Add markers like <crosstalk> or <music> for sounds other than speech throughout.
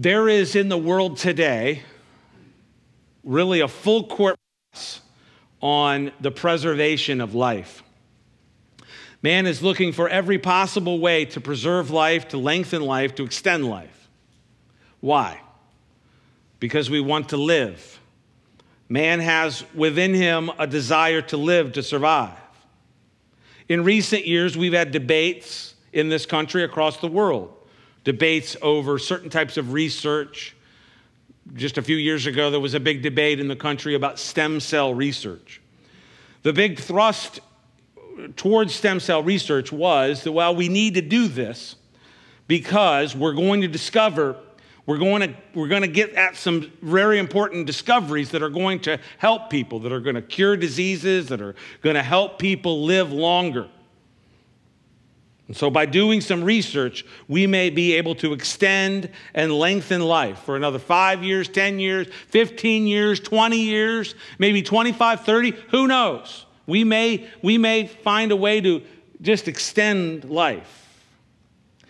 There is in the world today really a full court press on the preservation of life. Man is looking for every possible way to preserve life, to lengthen life, to extend life. Why? Because we want to live. Man has within him a desire to live, to survive. In recent years, we've had debates in this country across the world, debates over certain types of research. Just a few years ago, there was a big debate in the country about stem cell research. The big thrust towards stem cell research was that, well, we need to do this because we're going to discover we're going to, we're going to get at some very important discoveries that are going to help people, that are going to cure diseases, that are going to help people live longer. And so, by doing some research, we may be able to extend and lengthen life for another five years, 10 years, 15 years, 20 years, maybe 25, 30, who knows? We may, we may find a way to just extend life.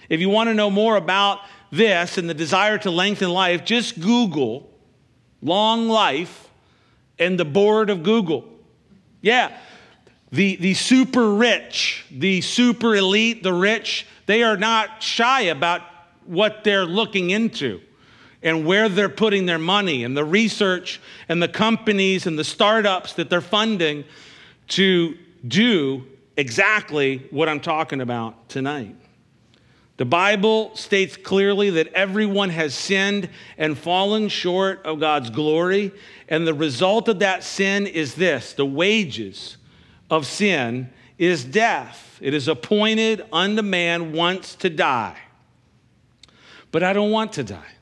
If you want to know more about this and the desire to lengthen life, just Google long life and the board of Google. Yeah, the, the super rich, the super elite, the rich, they are not shy about what they're looking into and where they're putting their money and the research and the companies and the startups that they're funding to do exactly what I'm talking about tonight. The Bible states clearly that everyone has sinned and fallen short of God's glory. And the result of that sin is this the wages of sin is death. It is appointed unto man once to die. But I don't want to die.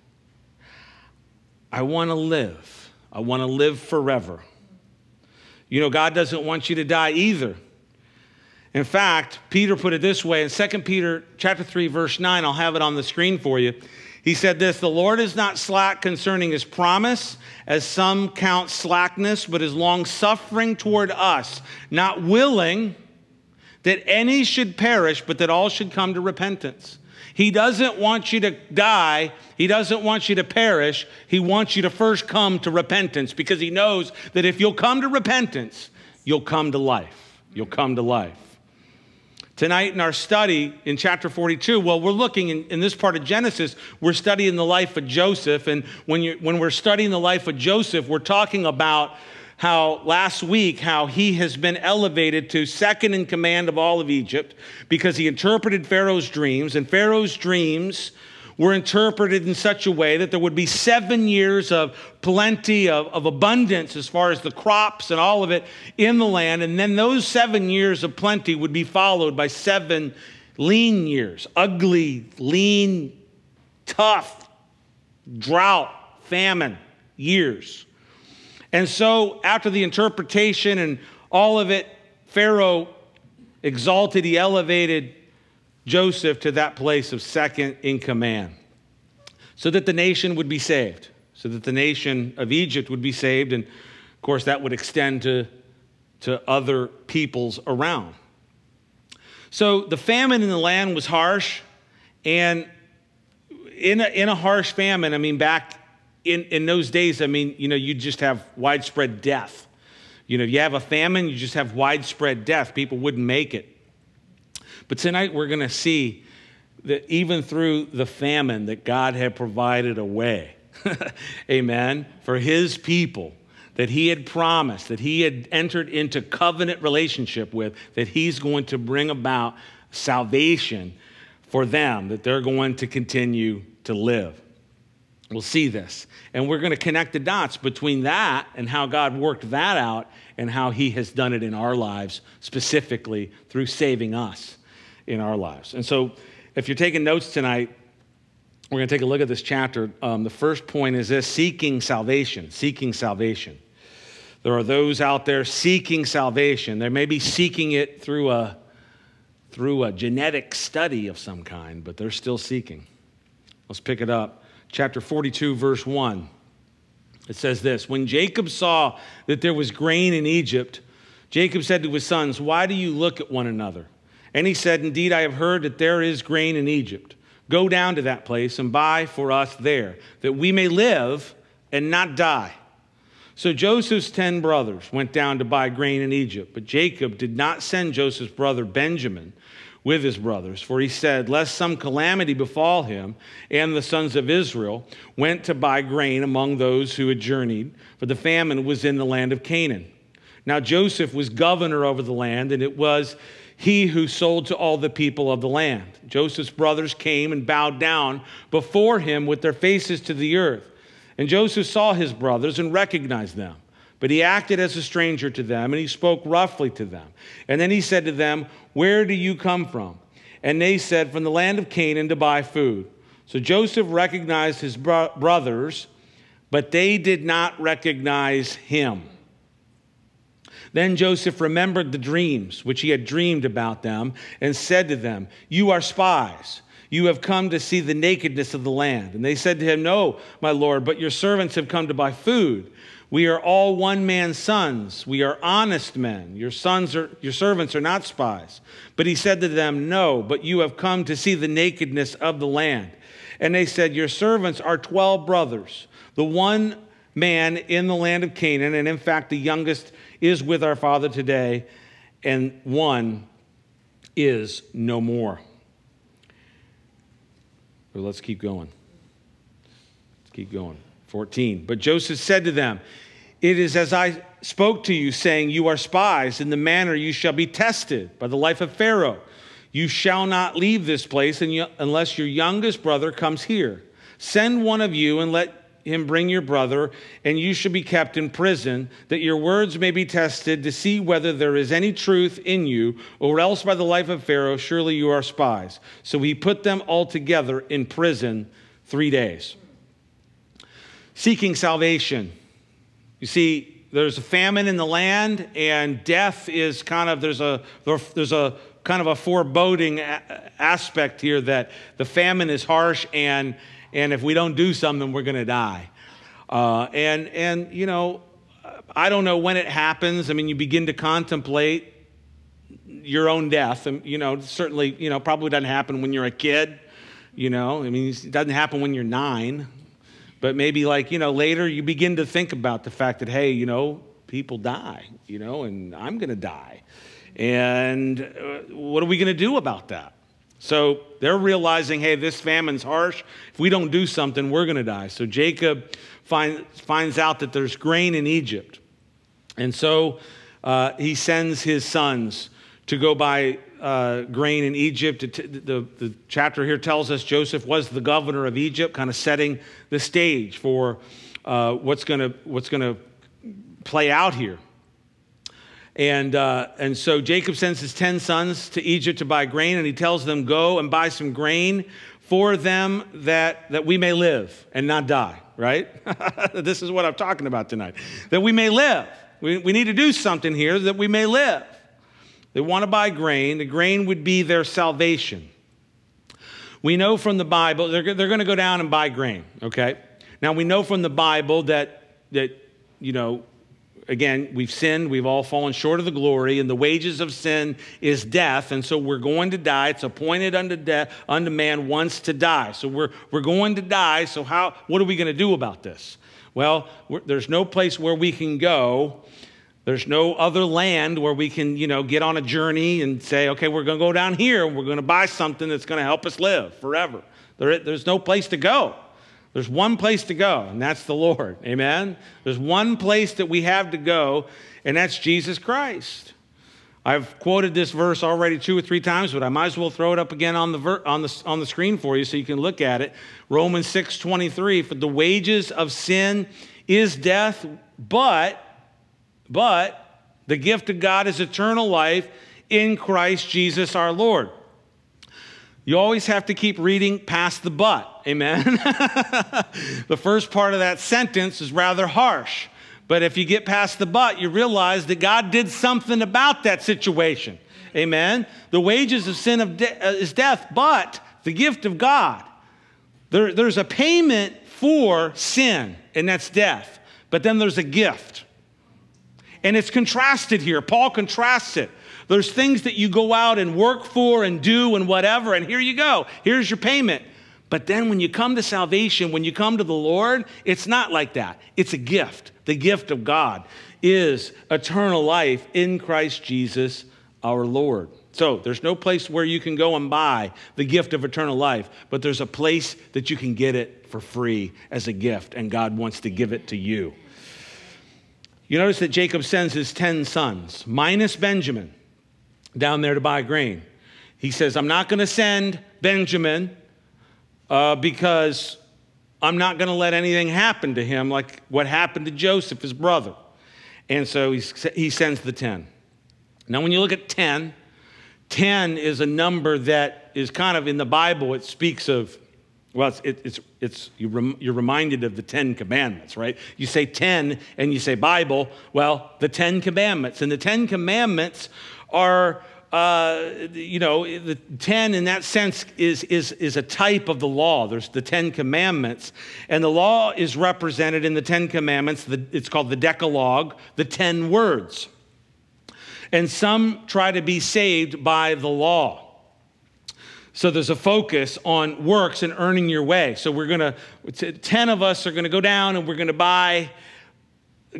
I want to live. I want to live forever. You know, God doesn't want you to die either. In fact, Peter put it this way in 2 Peter chapter 3 verse 9, I'll have it on the screen for you. He said this, "The Lord is not slack concerning his promise, as some count slackness, but is long-suffering toward us, not willing that any should perish, but that all should come to repentance." He doesn't want you to die. He doesn't want you to perish. He wants you to first come to repentance because he knows that if you'll come to repentance, you'll come to life. You'll come to life. Tonight, in our study in chapter 42, well, we're looking in, in, this part of Genesis, we're studying the life of Joseph. And when, you, when we're studying the life of Joseph, we're talking about how last week, how he has been elevated to second in command of all of Egypt because he interpreted Pharaoh's dreams. And Pharaoh's dreams were interpreted in such a way that there would be seven years of plenty, of, of abundance as far as the crops and all of it in the land. And then those seven years of plenty would be followed by seven lean years ugly, lean, tough, drought, famine years. And so, after the interpretation and all of it, Pharaoh exalted, he elevated Joseph to that place of second in command so that the nation would be saved, so that the nation of Egypt would be saved. And of course, that would extend to, to other peoples around. So the famine in the land was harsh. And in a, in a harsh famine, I mean, back in, in those days, I mean, you know, you just have widespread death. You know, you have a famine, you just have widespread death. People wouldn't make it. But tonight we're going to see that even through the famine that God had provided a way. <laughs> Amen. For his people that he had promised, that he had entered into covenant relationship with, that he's going to bring about salvation for them, that they're going to continue to live. We'll see this. And we're going to connect the dots between that and how God worked that out and how he has done it in our lives, specifically through saving us in our lives. And so, if you're taking notes tonight, we're going to take a look at this chapter. Um, the first point is this seeking salvation, seeking salvation. There are those out there seeking salvation. They may be seeking it through a, through a genetic study of some kind, but they're still seeking. Let's pick it up. Chapter 42, verse 1. It says this When Jacob saw that there was grain in Egypt, Jacob said to his sons, Why do you look at one another? And he said, Indeed, I have heard that there is grain in Egypt. Go down to that place and buy for us there, that we may live and not die. So Joseph's ten brothers went down to buy grain in Egypt, but Jacob did not send Joseph's brother Benjamin with his brothers, for he said, Lest some calamity befall him, and the sons of Israel went to buy grain among those who had journeyed, for the famine was in the land of Canaan. Now Joseph was governor over the land, and it was he who sold to all the people of the land. Joseph's brothers came and bowed down before him with their faces to the earth. And Joseph saw his brothers and recognized them. But he acted as a stranger to them, and he spoke roughly to them. And then he said to them, Where do you come from? And they said, From the land of Canaan to buy food. So Joseph recognized his bro- brothers, but they did not recognize him. Then Joseph remembered the dreams which he had dreamed about them and said to them, You are spies. You have come to see the nakedness of the land. And they said to him, No, my Lord, but your servants have come to buy food. We are all one man's sons. We are honest men. Your sons are your servants are not spies. But he said to them, No, but you have come to see the nakedness of the land. And they said, Your servants are twelve brothers. The one man in the land of Canaan, and in fact the youngest is with our father today, and one is no more. But let's keep going. Let's keep going. 14. But Joseph said to them, It is as I spoke to you, saying, You are spies. In the manner you shall be tested by the life of Pharaoh. You shall not leave this place unless your youngest brother comes here. Send one of you and let him bring your brother, and you shall be kept in prison, that your words may be tested to see whether there is any truth in you, or else by the life of Pharaoh, surely you are spies. So he put them all together in prison three days. Seeking salvation. You see, there's a famine in the land, and death is kind of, there's a, there's a kind of a foreboding aspect here that the famine is harsh and and if we don't do something, we're going to die. Uh, and, and, you know, I don't know when it happens. I mean, you begin to contemplate your own death. And, you know, certainly, you know, probably doesn't happen when you're a kid. You know, I mean, it doesn't happen when you're nine. But maybe, like, you know, later you begin to think about the fact that, hey, you know, people die, you know, and I'm going to die. And uh, what are we going to do about that? So they're realizing, hey, this famine's harsh. If we don't do something, we're going to die. So Jacob find, finds out that there's grain in Egypt. And so uh, he sends his sons to go buy uh, grain in Egypt. The, the, chapter here tells us Joseph was the governor of Egypt, kind of setting the stage for uh, what's going what's going to play out here. And, uh, and so Jacob sends his 10 sons to Egypt to buy grain, and he tells them, Go and buy some grain for them that, that we may live and not die, right? <laughs> this is what I'm talking about tonight. That we may live. We, we need to do something here that we may live. They want to buy grain. The grain would be their salvation. We know from the Bible, they're, they're going to go down and buy grain, okay? Now, we know from the Bible that, that you know, again, we've sinned, we've all fallen short of the glory, and the wages of sin is death, and so we're going to die. It's appointed unto death, unto man once to die. So we're, we're going to die. So how what are we going to do about this? Well, there's no place where we can go. There's no other land where we can, you know, get on a journey and say, okay, we're going to go down here and we're going to buy something that's going to help us live forever. There, there's no place to go. There's one place to go, and that's the Lord. Amen? There's one place that we have to go, and that's Jesus Christ. I've quoted this verse already two or three times, but I might as well throw it up again on the, ver- on the, on the screen for you so you can look at it. Romans 6 23, for the wages of sin is death, but, but the gift of God is eternal life in Christ Jesus our Lord. You always have to keep reading past the but. Amen. <laughs> the first part of that sentence is rather harsh. But if you get past the but, you realize that God did something about that situation. Amen. The wages of sin of de- uh, is death, but the gift of God. There, there's a payment for sin, and that's death. But then there's a gift. And it's contrasted here. Paul contrasts it. There's things that you go out and work for and do and whatever, and here you go. Here's your payment. But then when you come to salvation, when you come to the Lord, it's not like that. It's a gift. The gift of God is eternal life in Christ Jesus our Lord. So there's no place where you can go and buy the gift of eternal life, but there's a place that you can get it for free as a gift, and God wants to give it to you. You notice that Jacob sends his 10 sons, minus Benjamin, down there to buy grain. He says, I'm not going to send Benjamin uh, because I'm not going to let anything happen to him like what happened to Joseph, his brother. And so he sends the 10. Now, when you look at 10, 10 is a number that is kind of in the Bible, it speaks of, well, it's, it, it's, it's you're reminded of the 10 commandments, right? You say 10 and you say Bible, well, the 10 commandments. And the 10 commandments are, uh, you know, the 10 in that sense is, is, is a type of the law. There's the 10 commandments. And the law is represented in the 10 commandments. The, it's called the Decalogue, the 10 words and some try to be saved by the law. So there's a focus on works and earning your way. So we're going to, 10 of us are going to go down and we're going to buy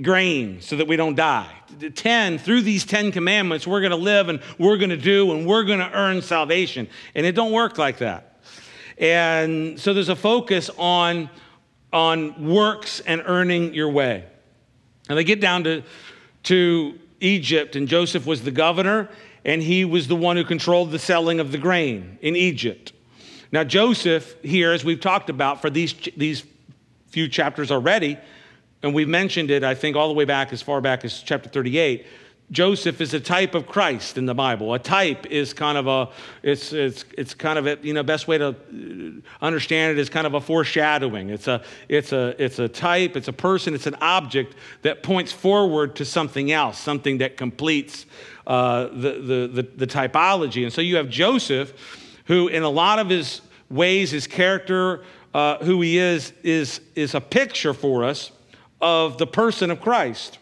grain so that we don't die. 10, through these 10 commandments, we're going to live and we're going to do and we're going to earn salvation. And it don't work like that. And so there's a focus on, on works and earning your way. And they get down to, to Egypt, and Joseph was the governor, and he was the one who controlled the selling of the grain in Egypt. Now, Joseph, here, as we've talked about for these, these few chapters already, and we've mentioned it, I think, all the way back as far back as chapter 38. Joseph is a type of Christ in the Bible. A type is kind of a, it's, it's, it's kind of a, you know, best way to understand it is kind of a foreshadowing. It's a, it's a, it's a type, it's a person, it's an object that points forward to something else, something that completes uh, the, the, the, the typology. And so you have Joseph, who in a lot of his ways, his character, uh, who he is, is, is a picture for us of the person of Christ.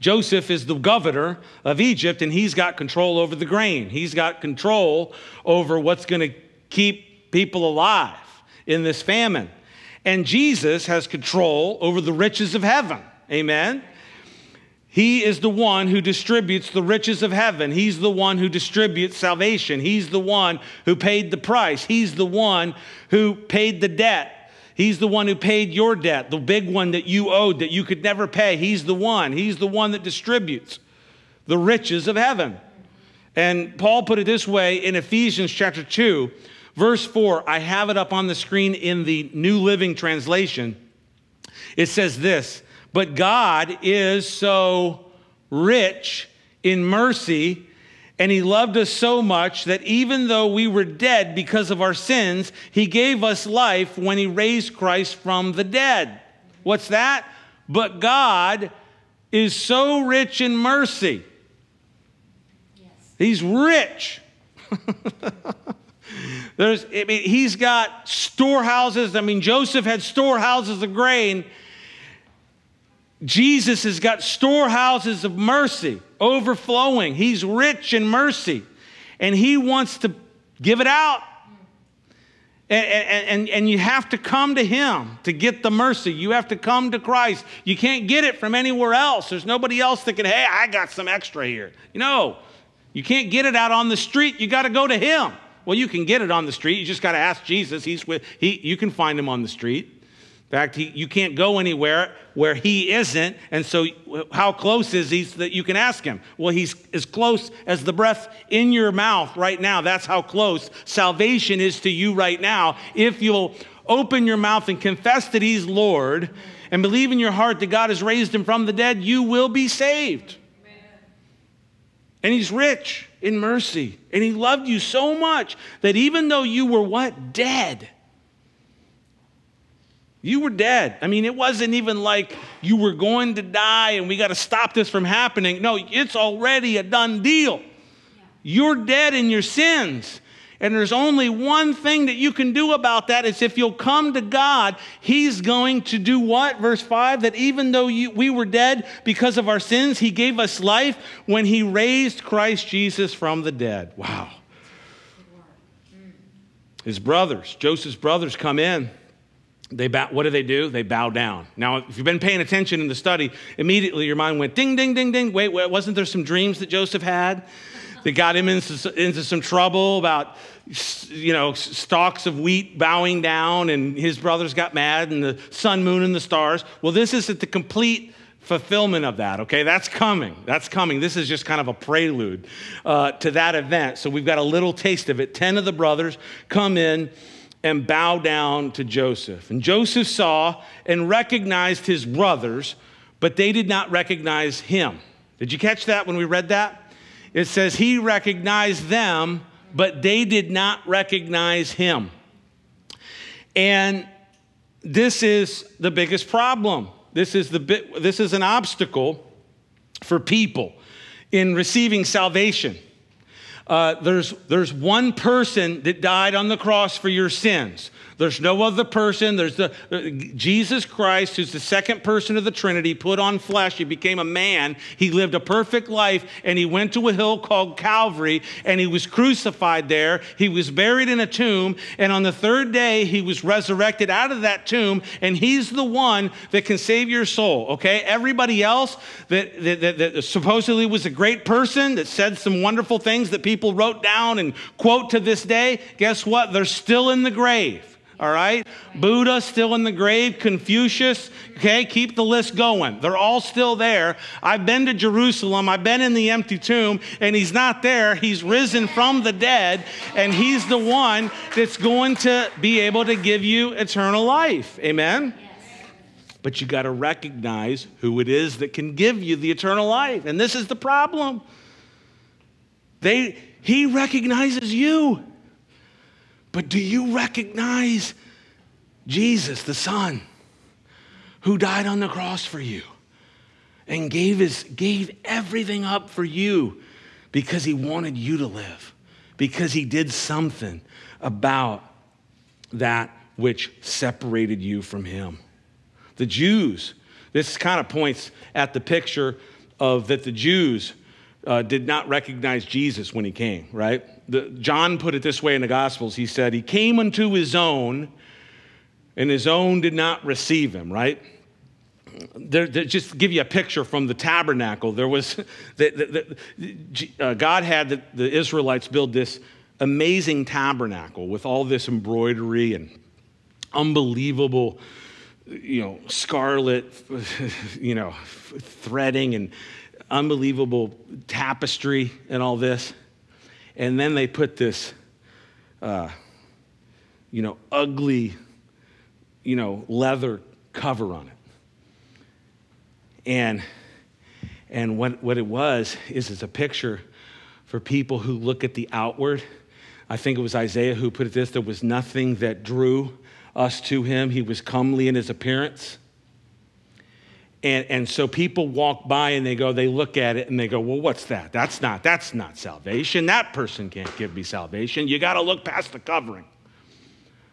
Joseph is the governor of Egypt, and he's got control over the grain. He's got control over what's going to keep people alive in this famine. And Jesus has control over the riches of heaven. Amen. He is the one who distributes the riches of heaven. He's the one who distributes salvation. He's the one who paid the price. He's the one who paid the debt. He's the one who paid your debt, the big one that you owed that you could never pay. He's the one. He's the one that distributes the riches of heaven. And Paul put it this way in Ephesians chapter 2, verse 4. I have it up on the screen in the New Living Translation. It says this But God is so rich in mercy and he loved us so much that even though we were dead because of our sins, he gave us life when he raised Christ from the dead. What's that? But God is so rich in mercy. Yes. He's rich. <laughs> There's, I mean, he's got storehouses. I mean, Joseph had storehouses of grain. Jesus has got storehouses of mercy overflowing. He's rich in mercy, and He wants to give it out. And, and, and, you have to come to Him to get the mercy. You have to come to Christ. You can't get it from anywhere else. There's nobody else that can, hey, I got some extra here. Know, you can't get it out on the street. You got to go to Him. Well, you can get it on the street. You just got to ask Jesus. He's with, he, you can find Him on the street. Fact, he, you can't go anywhere where he isn't. And so, how close is he so that you can ask him? Well, he's as close as the breath in your mouth right now. That's how close salvation is to you right now. If you'll open your mouth and confess that he's Lord and believe in your heart that God has raised him from the dead, you will be saved. And he's rich in mercy. And he loved you so much that even though you were what? Dead you were dead. I mean, it wasn't even like you were going to die and we got to stop this from happening. No, it's already a done deal. You're dead in your sins. And there's only one thing that you can do about that is if you'll come to God, He's going to do what? Verse 5 that even though you, we were dead because of our sins, He gave us life when He raised Christ Jesus from the dead. Wow. Mm. His brothers, Joseph's brothers, come in. They bow, what do they do? They bow down. Now, if you've been paying attention in the study, immediately your mind went ding, ding, ding, ding. Wait, wait wasn't there some dreams that Joseph had that got him into, into some trouble about, you know, stalks of wheat bowing down and his brothers got mad and the sun, moon, and the stars? Well, this is the complete fulfillment of that, okay? That's coming. That's coming. This is just kind of a prelude uh, to that event. So we've got a little taste of it. Ten of the brothers come in and bow down to Joseph. And Joseph saw and recognized his brothers, but they did not recognize him. Did you catch that when we read that? It says he recognized them, but they did not recognize him. And this is the biggest problem. This is, the bit, this is an obstacle for people in receiving salvation uh, there's, there's one person that died on the cross for your sins. There's no other person. There's the uh, Jesus Christ, who's the second person of the Trinity, put on flesh. He became a man. He lived a perfect life, and he went to a hill called Calvary, and he was crucified there. He was buried in a tomb, and on the third day, he was resurrected out of that tomb, and he's the one that can save your soul. Okay, everybody else that, that, that, that supposedly was a great person that said some wonderful things that people wrote down and quote to this day, guess what? They're still in the grave all right? Buddha still in the grave, Confucius, okay? Keep the list going. They're all still there. I've been to Jerusalem, I've been in the empty tomb, and he's not there. He's risen from the dead, and he's the one that's going to be able to give you eternal life. Amen? But you got to recognize who it is that can give you the eternal life. And this is the problem. They, he recognizes you. But do you recognize Jesus, the Son, who died on the cross for you and gave, his, gave everything up for you because he wanted you to live, because he did something about that which separated you from him? The Jews, this kind of points at the picture of that the Jews uh, did not recognize Jesus when he came, right? The, John put it this way in the Gospels. He said, He came unto his own, and his own did not receive him, right? There, there, just give you a picture from the tabernacle. There was, <laughs> the, the, uh, God had the, the Israelites build this amazing tabernacle with all this embroidery and unbelievable, you know, scarlet, <laughs> you know, threading and unbelievable tapestry and all this. And then they put this, uh, you know, ugly, you know, leather cover on it. And, and what, what it was is it's a picture for people who look at the outward. I think it was Isaiah who put it this there was nothing that drew us to him. He was comely in his appearance. And, and so people walk by and they go, they look at it and they go, well, what's that? That's not, that's not salvation. That person can't give me salvation. You got to look past the covering.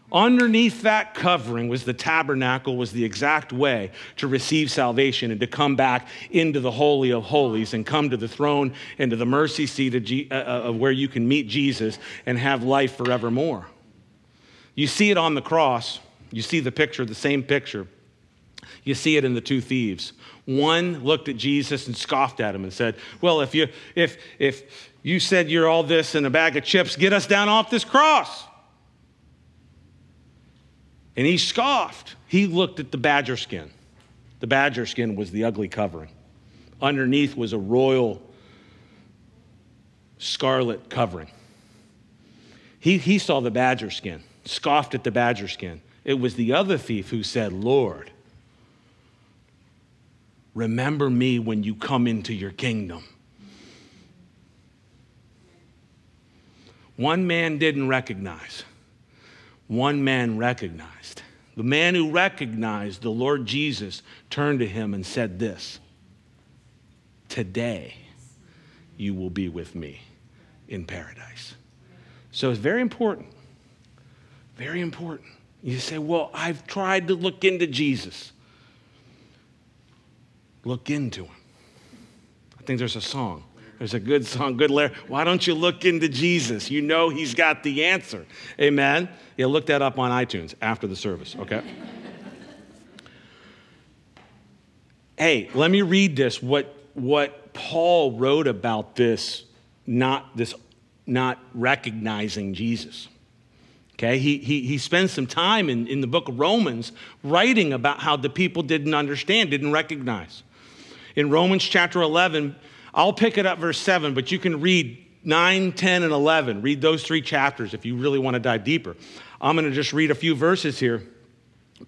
Underneath that covering was the tabernacle, was the exact way to receive salvation and to come back into the Holy of Holies and come to the throne and to the mercy seat of, G, uh, uh of where you can meet Jesus and have life forevermore. You see it on the cross. You see the picture, the same picture. You see it in the two thieves. One looked at Jesus and scoffed at him and said, Well, if you, if, if you said you're all this in a bag of chips, get us down off this cross. And he scoffed. He looked at the badger skin. The badger skin was the ugly covering. Underneath was a royal scarlet covering. He, he saw the badger skin, scoffed at the badger skin. It was the other thief who said, Lord, Remember me when you come into your kingdom. One man didn't recognize, one man recognized. The man who recognized the Lord Jesus turned to him and said this Today you will be with me in paradise. So it's very important. Very important. You say, Well, I've tried to look into Jesus. Look into him. I think there's a song. There's a good song, good lyric. Why don't you look into Jesus? You know he's got the answer. Amen. Yeah, look that up on iTunes after the service, okay? <laughs> hey, let me read this what what Paul wrote about this not this not recognizing Jesus. Okay, he, he, he spends some time in, in the book of Romans writing about how the people didn't understand, didn't recognize. In Romans chapter 11, I'll pick it up verse 7, but you can read 9, 10, and 11. Read those three chapters if you really want to dive deeper. I'm going to just read a few verses here.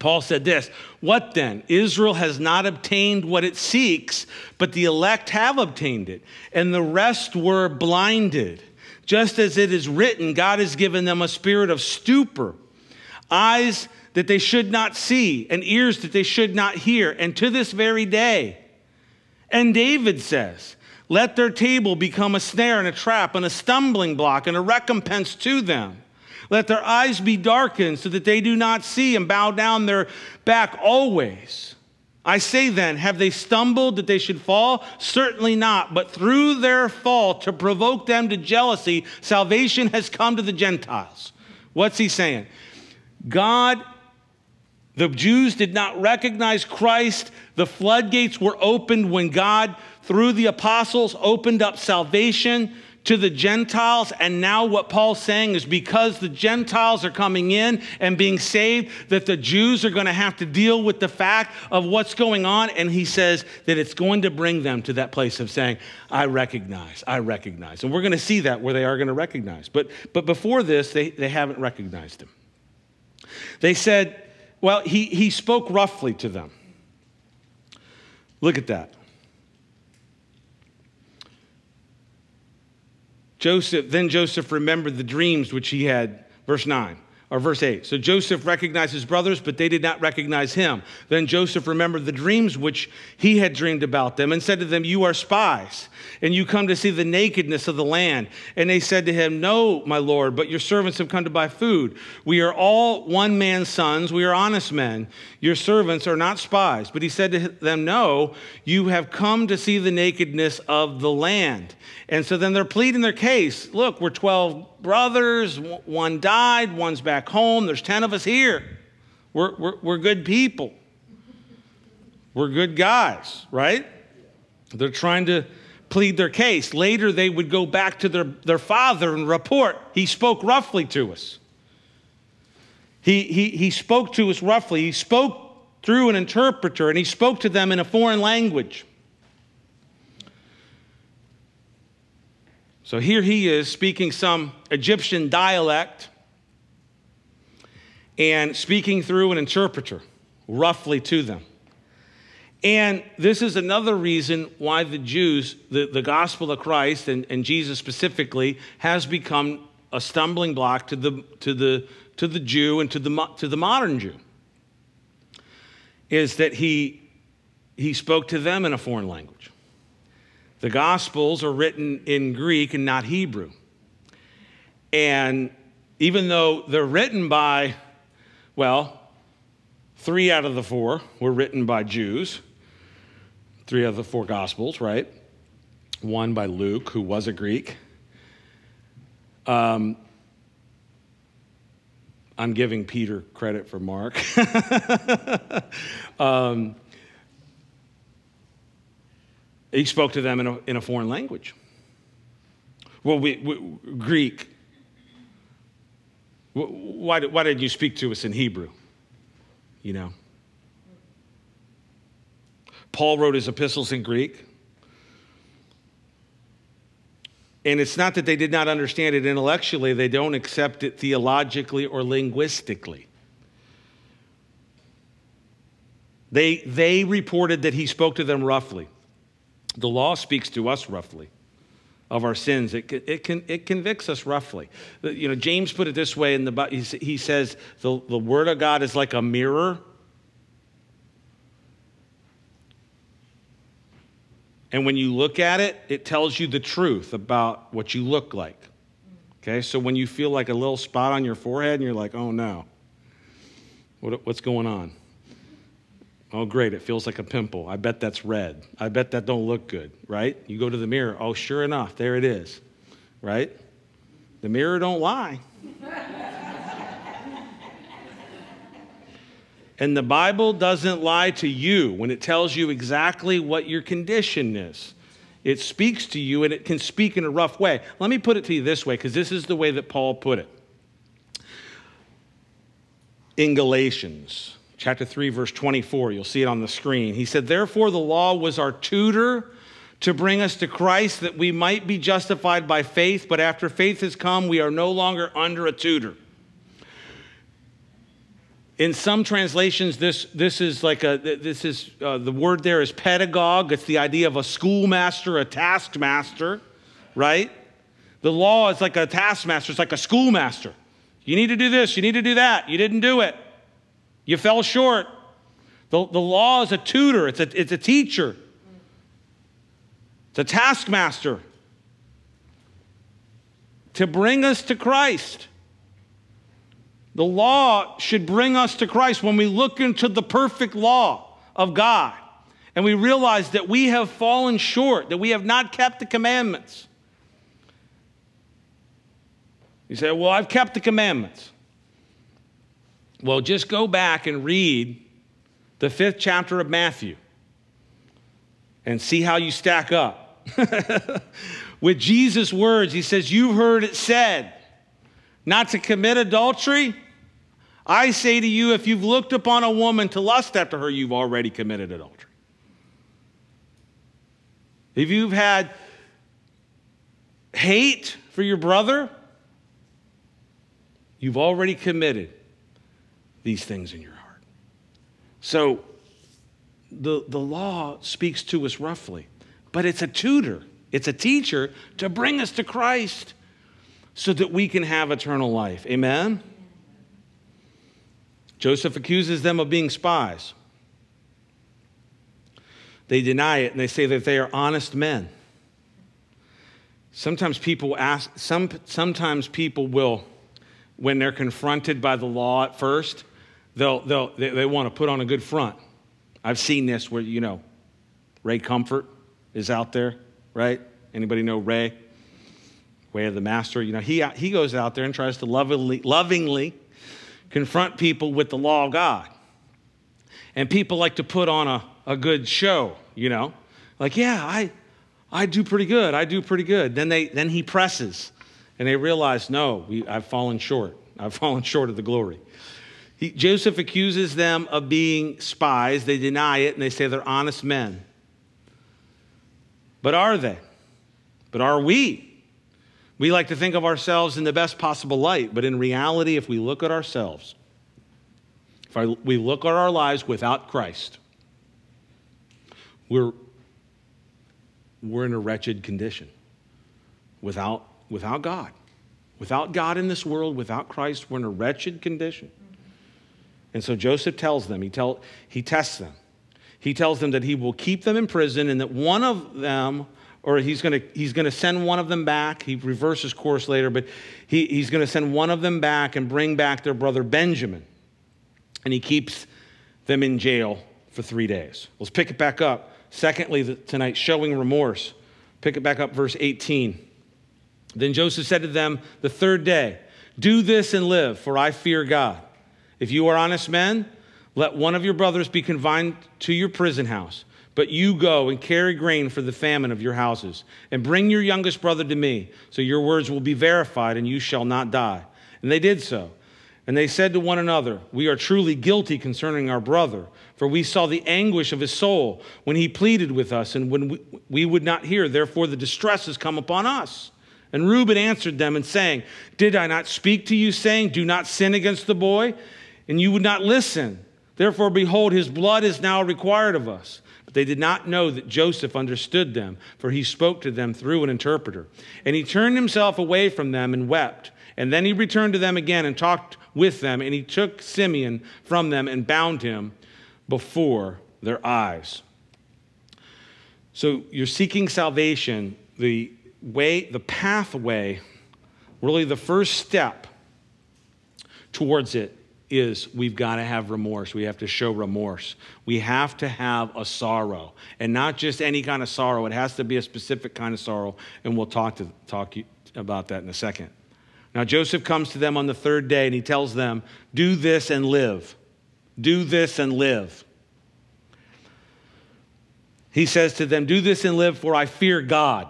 Paul said this What then? Israel has not obtained what it seeks, but the elect have obtained it, and the rest were blinded. Just as it is written, God has given them a spirit of stupor, eyes that they should not see, and ears that they should not hear, and to this very day. And David says, Let their table become a snare and a trap and a stumbling block and a recompense to them. Let their eyes be darkened so that they do not see and bow down their back always. I say then, have they stumbled that they should fall? Certainly not. But through their fall, to provoke them to jealousy, salvation has come to the Gentiles. What's he saying? God, the Jews did not recognize Christ. The floodgates were opened when God, through the apostles, opened up salvation to the Gentiles. And now, what Paul's saying is because the Gentiles are coming in and being saved, that the Jews are going to have to deal with the fact of what's going on. And he says that it's going to bring them to that place of saying, I recognize, I recognize. And we're going to see that where they are going to recognize. But, but before this, they, they haven't recognized him. They said, well, he, he spoke roughly to them. Look at that. Joseph, then Joseph remembered the dreams which he had, verse 9 or verse 8. So Joseph recognized his brothers, but they did not recognize him. Then Joseph remembered the dreams which he had dreamed about them and said to them, You are spies, and you come to see the nakedness of the land. And they said to him, No, my lord, but your servants have come to buy food. We are all one man's sons, we are honest men. Your servants are not spies. But he said to them, No, you have come to see the nakedness of the land. And so then they're pleading their case. Look, we're 12 brothers, one died, one's back home, there's 10 of us here. We're, we're, we're good people. We're good guys, right? They're trying to plead their case. Later, they would go back to their, their father and report, He spoke roughly to us. He, he, he spoke to us roughly. He spoke through an interpreter and he spoke to them in a foreign language. So here he is speaking some Egyptian dialect and speaking through an interpreter roughly to them. And this is another reason why the Jews, the, the gospel of Christ and, and Jesus specifically, has become a stumbling block to the, to the, to the Jew and to the, to the modern Jew. Is that he, he spoke to them in a foreign language. The Gospels are written in Greek and not Hebrew. And even though they're written by, well, three out of the four were written by Jews, three of the four Gospels, right? One by Luke, who was a Greek. Um, I'm giving Peter credit for Mark. <laughs> um, he spoke to them in a, in a foreign language. Well, we, we, Greek. Why, why did you speak to us in Hebrew? You know. Paul wrote his epistles in Greek. And it's not that they did not understand it intellectually, they don't accept it theologically or linguistically. They, they reported that he spoke to them roughly. The law speaks to us roughly of our sins. It, it, can, it convicts us roughly. You know, James put it this way in the he says the, the word of God is like a mirror. And when you look at it, it tells you the truth about what you look like. Okay, so when you feel like a little spot on your forehead and you're like, oh no, what, what's going on? Oh, great, it feels like a pimple. I bet that's red. I bet that don't look good, right? You go to the mirror. Oh, sure enough, there it is, right? The mirror don't lie. <laughs> and the Bible doesn't lie to you when it tells you exactly what your condition is. It speaks to you and it can speak in a rough way. Let me put it to you this way because this is the way that Paul put it. In Galatians, chapter 3, verse 24. You'll see it on the screen. He said, Therefore, the law was our tutor to bring us to Christ that we might be justified by faith, but after faith has come, we are no longer under a tutor. In some translations, this, this is like a, this is, uh, the word there is pedagogue. It's the idea of a schoolmaster, a taskmaster, right? The law is like a taskmaster, it's like a schoolmaster. You need to do this, you need to do that. You didn't do it. You fell short. The, the law is a tutor, it's a, it's a teacher, it's a taskmaster to bring us to Christ. The law should bring us to Christ when we look into the perfect law of God and we realize that we have fallen short, that we have not kept the commandments. You say, Well, I've kept the commandments. Well, just go back and read the fifth chapter of Matthew and see how you stack up. <laughs> With Jesus' words, he says, You've heard it said, not to commit adultery. I say to you, if you've looked upon a woman to lust after her, you've already committed adultery. If you've had hate for your brother, you've already committed these things in your heart. So the, the law speaks to us roughly, but it's a tutor, it's a teacher to bring us to Christ so that we can have eternal life. Amen? Joseph accuses them of being spies. They deny it and they say that they are honest men. Sometimes people ask, some, sometimes people will, when they're confronted by the law at first, they'll, they'll, they, they want to put on a good front. I've seen this where, you know, Ray Comfort is out there, right? Anybody know Ray? Way of the Master. You know, he, he goes out there and tries to lovingly, lovingly confront people with the law of God. And people like to put on a, a good show, you know? Like, yeah, I, I do pretty good. I do pretty good. Then, they, then he presses, and they realize, no, we, I've fallen short. I've <laughs> fallen short of the glory. He, Joseph accuses them of being spies. They deny it and they say they're honest men. But are they? But are we? We like to think of ourselves in the best possible light, but in reality, if we look at ourselves, if I, we look at our lives without Christ, we're, we're in a wretched condition without, without God. Without God in this world, without Christ, we're in a wretched condition. And so Joseph tells them, he, tell, he tests them. He tells them that he will keep them in prison and that one of them, or he's going to he's going to send one of them back. He reverses course later, but he, he's going to send one of them back and bring back their brother Benjamin. And he keeps them in jail for three days. Let's pick it back up. Secondly, tonight, showing remorse. Pick it back up, verse 18. Then Joseph said to them the third day, Do this and live, for I fear God. If you are honest men, let one of your brothers be confined to your prison house. But you go and carry grain for the famine of your houses, and bring your youngest brother to me, so your words will be verified, and you shall not die. And they did so. And they said to one another, We are truly guilty concerning our brother, for we saw the anguish of his soul when he pleaded with us, and when we, we would not hear, therefore the distress has come upon us. And Reuben answered them and saying, Did I not speak to you, saying, Do not sin against the boy? And you would not listen. Therefore, behold, his blood is now required of us. But they did not know that Joseph understood them, for he spoke to them through an interpreter. And he turned himself away from them and wept. And then he returned to them again and talked with them, and he took Simeon from them and bound him before their eyes. So you're seeking salvation, the way, the pathway, really the first step towards it is we've got to have remorse. We have to show remorse. We have to have a sorrow, and not just any kind of sorrow. It has to be a specific kind of sorrow, and we'll talk to talk about that in a second. Now Joseph comes to them on the third day, and he tells them, "Do this and live. Do this and live." He says to them, "Do this and live, for I fear God."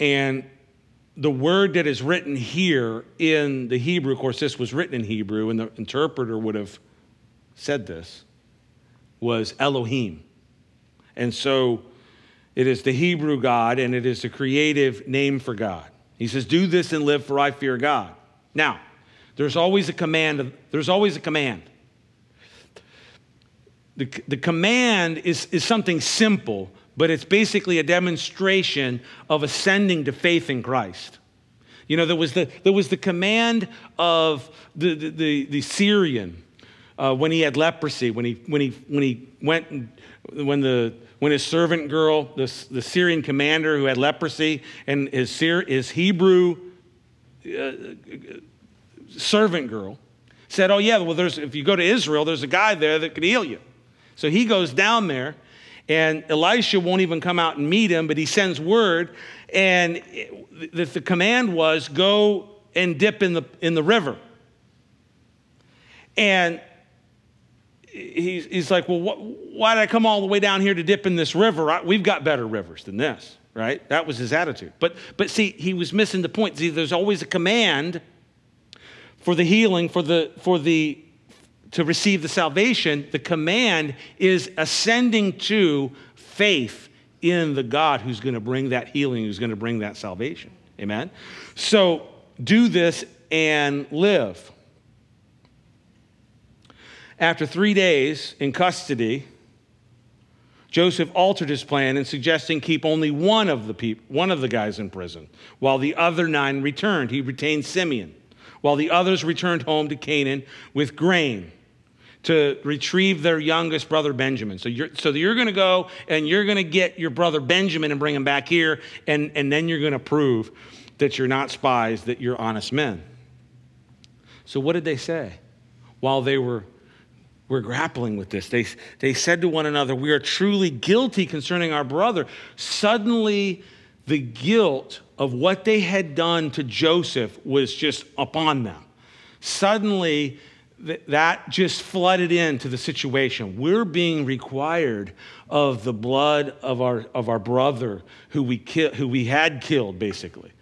And the word that is written here in the Hebrew, of course, this was written in Hebrew, and the interpreter would have said this, was Elohim. And so it is the Hebrew God, and it is a creative name for God. He says, Do this and live, for I fear God. Now, there's always a command. There's always a command. The, the command is, is something simple, but it's basically a demonstration of ascending to faith in Christ. You know, there was the, there was the command of the, the, the, the Syrian uh, when he had leprosy, when he, when he, when he went, and, when, the, when his servant girl, the, the Syrian commander who had leprosy, and his, his Hebrew uh, servant girl said, Oh, yeah, well, there's, if you go to Israel, there's a guy there that could heal you. So he goes down there and Elisha won't even come out and meet him, but he sends word. And the, the command was go and dip in the, in the river. And he's, he's like, Well, why did I come all the way down here to dip in this river? We've got better rivers than this, right? That was his attitude. But, but see, he was missing the point. See, there's always a command for the healing, for the, for the to receive the salvation, the command is ascending to faith in the God who's going to bring that healing, who's going to bring that salvation. Amen? So do this and live. After three days in custody, Joseph altered his plan in suggesting keep only one of the one of the guys in prison, while the other nine returned. He retained Simeon, while the others returned home to Canaan with grain to retrieve their youngest brother Benjamin. So you're, so you're going to go and you're going to get your brother Benjamin and bring him back here, and, and then you're going to prove that you're not spies, that you're honest men. So what did they say while they were, were grappling with this? They, they said to one another, We are truly guilty concerning our brother. Suddenly, the guilt of what they had done to Joseph was just upon them. Suddenly, that just flooded into the situation. We're being required of the blood of our, of our brother who we, ki- who we had killed, basically.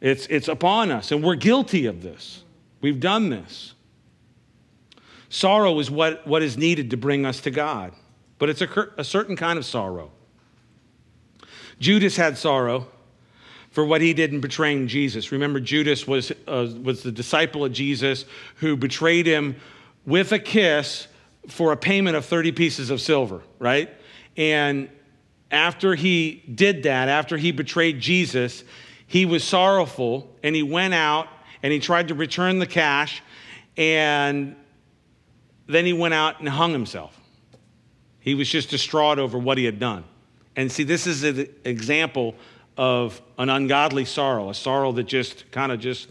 It's, it's upon us, and we're guilty of this. We've done this. Sorrow is what, what is needed to bring us to God, but it's a, a certain kind of sorrow. Judas had sorrow for what he did in betraying Jesus. Remember, Judas was, uh, was the disciple of Jesus who betrayed him with a kiss for a payment of 30 pieces of silver, right? And after he did that, after he betrayed Jesus, he was sorrowful and he went out and he tried to return the cash and then he went out and hung himself. He was just distraught over what he had done. And see, this is an example of an ungodly sorrow, a sorrow that just kind of just,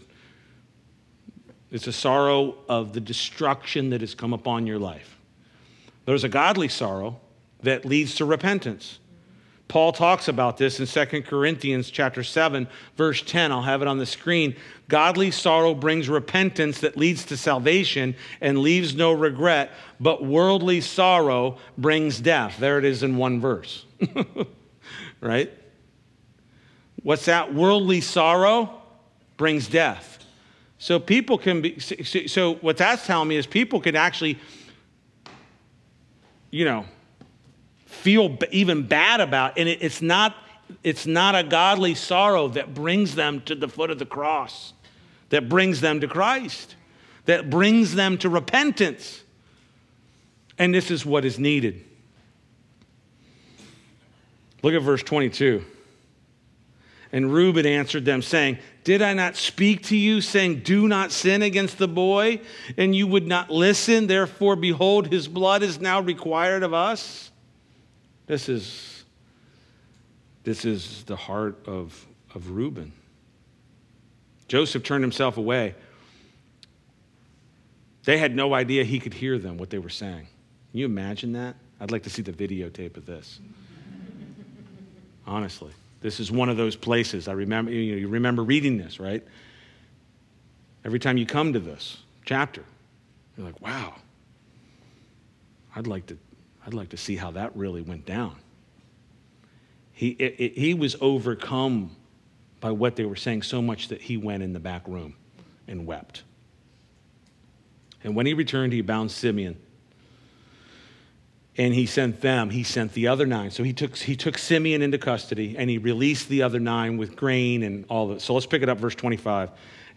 it's a sorrow of the destruction that has come upon your life. There's a godly sorrow that leads to repentance. Paul talks about this in 2 Corinthians chapter 7 verse 10. I'll have it on the screen. Godly sorrow brings repentance that leads to salvation and leaves no regret, but worldly sorrow brings death. There it is in one verse. <laughs> right? What's that? Worldly sorrow brings death. So people can be, so what that's telling me is people can actually, you know, feel even bad about, and it's not, it's not a godly sorrow that brings them to the foot of the cross, that brings them to Christ, that brings them to repentance. And this is what is needed. Look at verse 22. And Reuben answered them, saying, Did I not speak to you, saying, Do not sin against the boy? And you would not listen. Therefore, behold, his blood is now required of us. This is, this is the heart of, of Reuben. Joseph turned himself away. They had no idea he could hear them, what they were saying. Can you imagine that? I'd like to see the videotape of this. Honestly, this is one of those places. I remember, you, know, you remember reading this, right? Every time you come to this chapter, you're like, wow, I'd like to, I'd like to see how that really went down. He, it, it, he was overcome by what they were saying so much that he went in the back room and wept. And when he returned, he bound Simeon. And he sent them, he sent the other nine. So he took, he took Simeon into custody and he released the other nine with grain and all that. So let's pick it up, verse 25,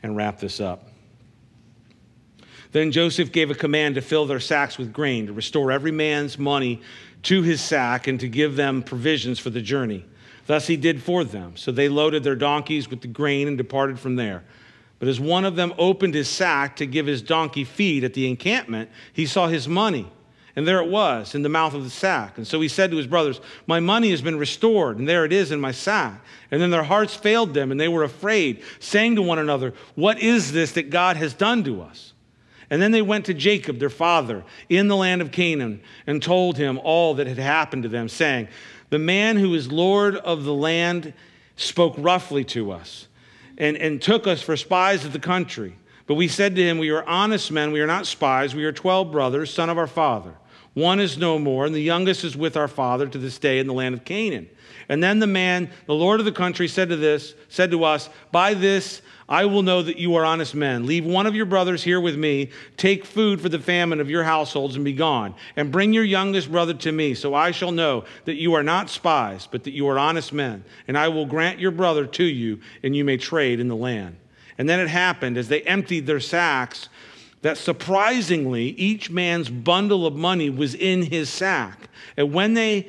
and wrap this up. Then Joseph gave a command to fill their sacks with grain, to restore every man's money to his sack, and to give them provisions for the journey. Thus he did for them. So they loaded their donkeys with the grain and departed from there. But as one of them opened his sack to give his donkey feed at the encampment, he saw his money. And there it was in the mouth of the sack. And so he said to his brothers, My money has been restored, and there it is in my sack. And then their hearts failed them, and they were afraid, saying to one another, What is this that God has done to us? And then they went to Jacob, their father, in the land of Canaan, and told him all that had happened to them, saying, The man who is Lord of the land spoke roughly to us and, and took us for spies of the country. But we said to him, We are honest men, we are not spies, we are 12 brothers, son of our father. One is no more, and the youngest is with our father to this day in the land of Canaan. And then the man, the Lord of the country, said to this, said to us, By this I will know that you are honest men. Leave one of your brothers here with me. Take food for the famine of your households and be gone. And bring your youngest brother to me, so I shall know that you are not spies, but that you are honest men. And I will grant your brother to you, and you may trade in the land. And then it happened, as they emptied their sacks, that surprisingly, each man's bundle of money was in his sack. And when they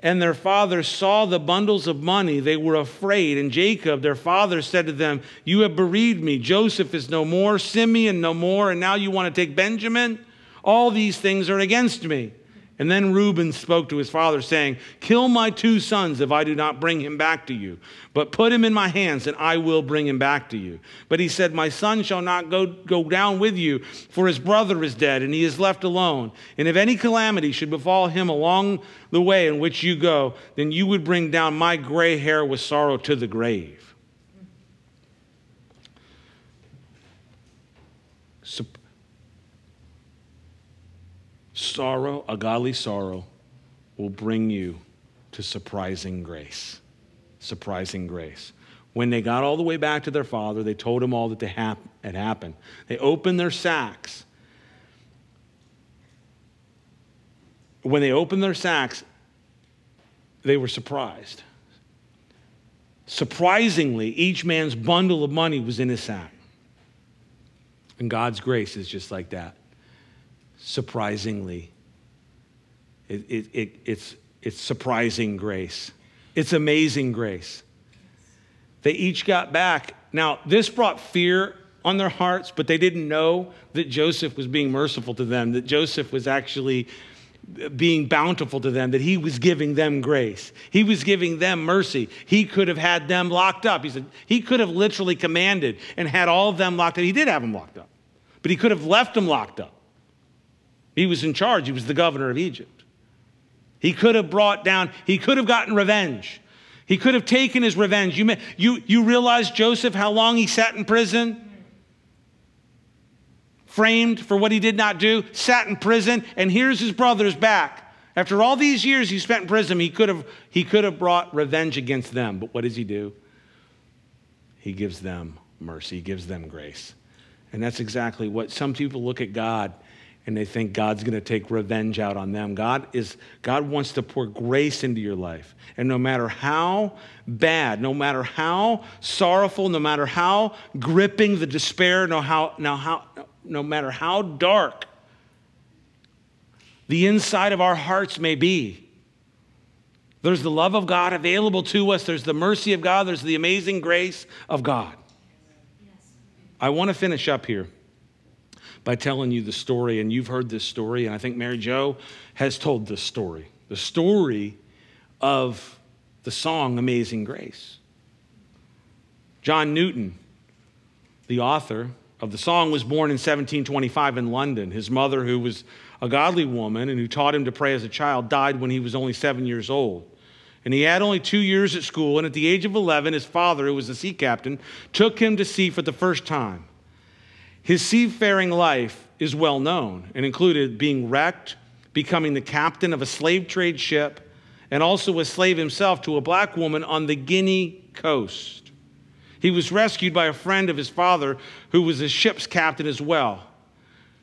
and their father saw the bundles of money, they were afraid. And Jacob, their father, said to them, You have bereaved me. Joseph is no more, Simeon no more, and now you want to take Benjamin? All these things are against me. And then Reuben spoke to his father, saying, Kill my two sons if I do not bring him back to you. But put him in my hands, and I will bring him back to you. But he said, My son shall not go, go down with you, for his brother is dead, and he is left alone. And if any calamity should befall him along the way in which you go, then you would bring down my gray hair with sorrow to the grave. Sorrow, a godly sorrow, will bring you to surprising grace. Surprising grace. When they got all the way back to their father, they told him all that had happened. They opened their sacks. When they opened their sacks, they were surprised. Surprisingly, each man's bundle of money was in his sack. And God's grace is just like that surprisingly. It, it, it, it's, it's surprising grace. It's amazing grace. They each got back. Now, this brought fear on their hearts, but they didn't know that Joseph was being merciful to them, that Joseph was actually being bountiful to them, that he was giving them grace. He was giving them mercy. He could have had them locked up. He said he could have literally commanded and had all of them locked up. He did have them locked up, but he could have left them locked up. He was in charge, he was the governor of Egypt. He could have brought down, he could have gotten revenge. He could have taken his revenge. You, you, you realize, Joseph, how long he sat in prison? Framed for what he did not do, sat in prison, and here's his brothers back. After all these years he spent in prison, he could have, he could have brought revenge against them. But what does he do? He gives them mercy, he gives them grace. And that's exactly what some people look at God and they think God's going to take revenge out on them. God is God wants to pour grace into your life. And no matter how bad, no matter how sorrowful, no matter how gripping the despair, no how no how no matter how dark the inside of our hearts may be, there's the love of God available to us. There's the mercy of God. There's the amazing grace of God. I want to finish up here by telling you the story, and you've heard this story, and I think Mary Jo has told this story the story of the song Amazing Grace. John Newton, the author, of the song was born in 1725 in London. His mother, who was a godly woman and who taught him to pray as a child, died when he was only seven years old. And he had only two years at school, and at the age of 11, his father, who was a sea captain, took him to sea for the first time. His seafaring life is well known and included being wrecked, becoming the captain of a slave trade ship, and also a slave himself to a black woman on the Guinea coast. He was rescued by a friend of his father who was a ship's captain as well.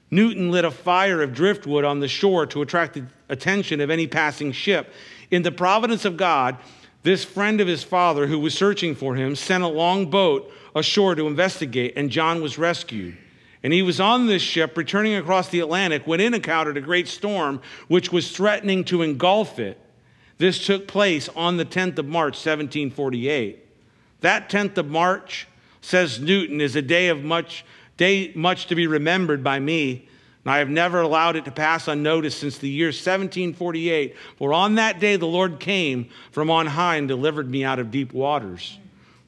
Newton lit a fire of driftwood on the shore to attract the attention of any passing ship. In the providence of God, this friend of his father who was searching for him sent a long boat ashore to investigate, and John was rescued. And he was on this ship returning across the Atlantic when it encountered a great storm which was threatening to engulf it. This took place on the 10th of March, 1748. That 10th of March, says Newton, is a day of much day much to be remembered by me. And I have never allowed it to pass unnoticed since the year 1748. For on that day the Lord came from on high and delivered me out of deep waters.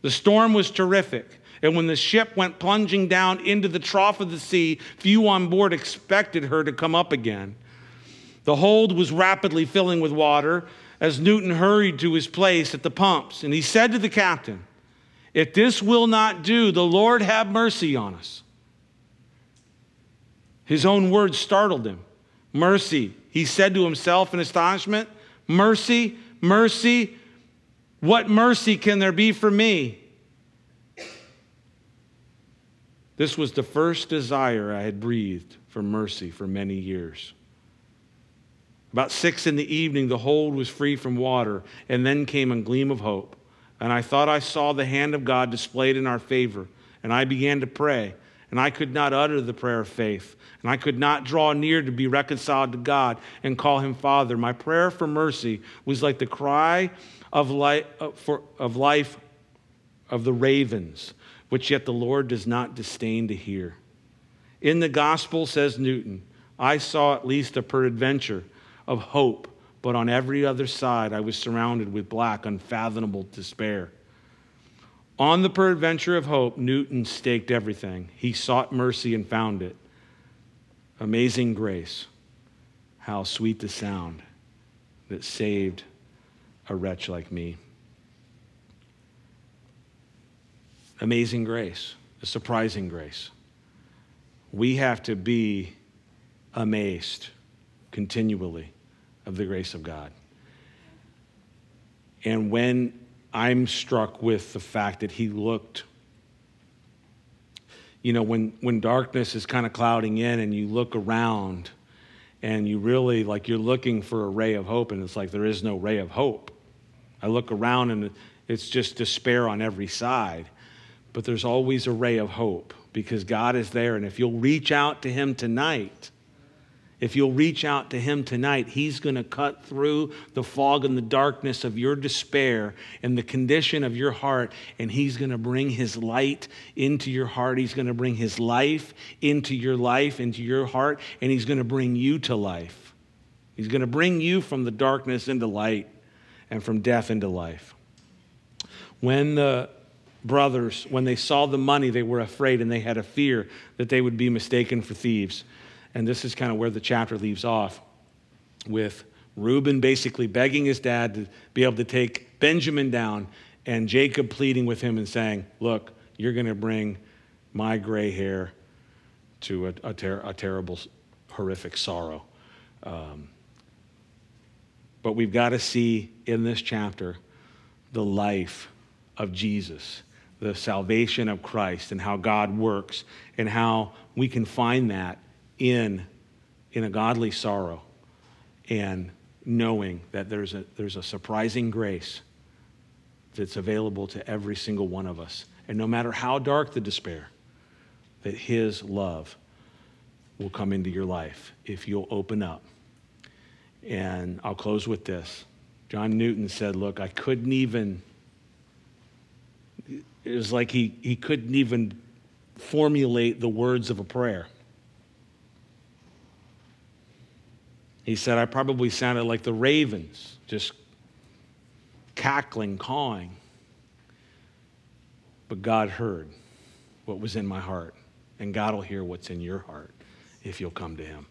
The storm was terrific. And when the ship went plunging down into the trough of the sea, few on board expected her to come up again. The hold was rapidly filling with water as Newton hurried to his place at the pumps. And he said to the captain, If this will not do, the Lord have mercy on us. His own words startled him. Mercy, he said to himself in astonishment. Mercy, mercy, what mercy can there be for me? This was the first desire I had breathed for mercy for many years. About six in the evening, the hold was free from water, and then came a gleam of hope. And I thought I saw the hand of God displayed in our favor. And I began to pray, and I could not utter the prayer of faith. And I could not draw near to be reconciled to God and call him Father. My prayer for mercy was like the cry of life, uh, of life of the ravens, which yet the Lord does not disdain to hear. In the gospel, says Newton, I saw at least a peradventure of hope, but on every other side I was surrounded with black, unfathomable despair. On the peradventure of hope, Newton staked everything. He sought mercy and found it. Amazing grace. How sweet the sound that saved a wretch like me. Amazing grace, a surprising grace. We have to be amazed continually of the grace of God. And when I'm struck with the fact that he looked, you know, when, when darkness is kind of clouding in and you look around and you really, like, you're looking for a ray of hope, and it's like there is no ray of hope. I look around and it's just despair on every side. But there's always a ray of hope because God is there. And if you'll reach out to Him tonight, if you'll reach out to Him tonight, He's going to cut through the fog and the darkness of your despair and the condition of your heart, and He's going to bring His light into your heart. He's going to bring His life into your life, into your heart, and He's going to bring you to life. He's going to bring you from the darkness into light and from death into life. When the brothers, when they saw the money, they were afraid and they had a fear that they would be mistaken for thieves. And this is kind of where the chapter leaves off with Reuben basically begging his dad to be able to take Benjamin down and Jacob pleading with him and saying, Look, you're going to bring my gray hair to a, a, ter- a terrible, horrific sorrow. Um, but we've got to see in this chapter the life of Jesus, the salvation of Christ, and how God works, and how we can find that in, in a godly sorrow and knowing that there's a, there's a surprising grace that's available to every single one of us. And no matter how dark the despair, that His love will come into your life if you'll open up. And I'll close with this. John Newton said, Look, I couldn't even, it was like he, he couldn't even formulate the words of a prayer. He said, I probably sounded like the ravens, just cackling, cawing. But God heard what was in my heart. and God will hear what's in your heart if you'll come to Him.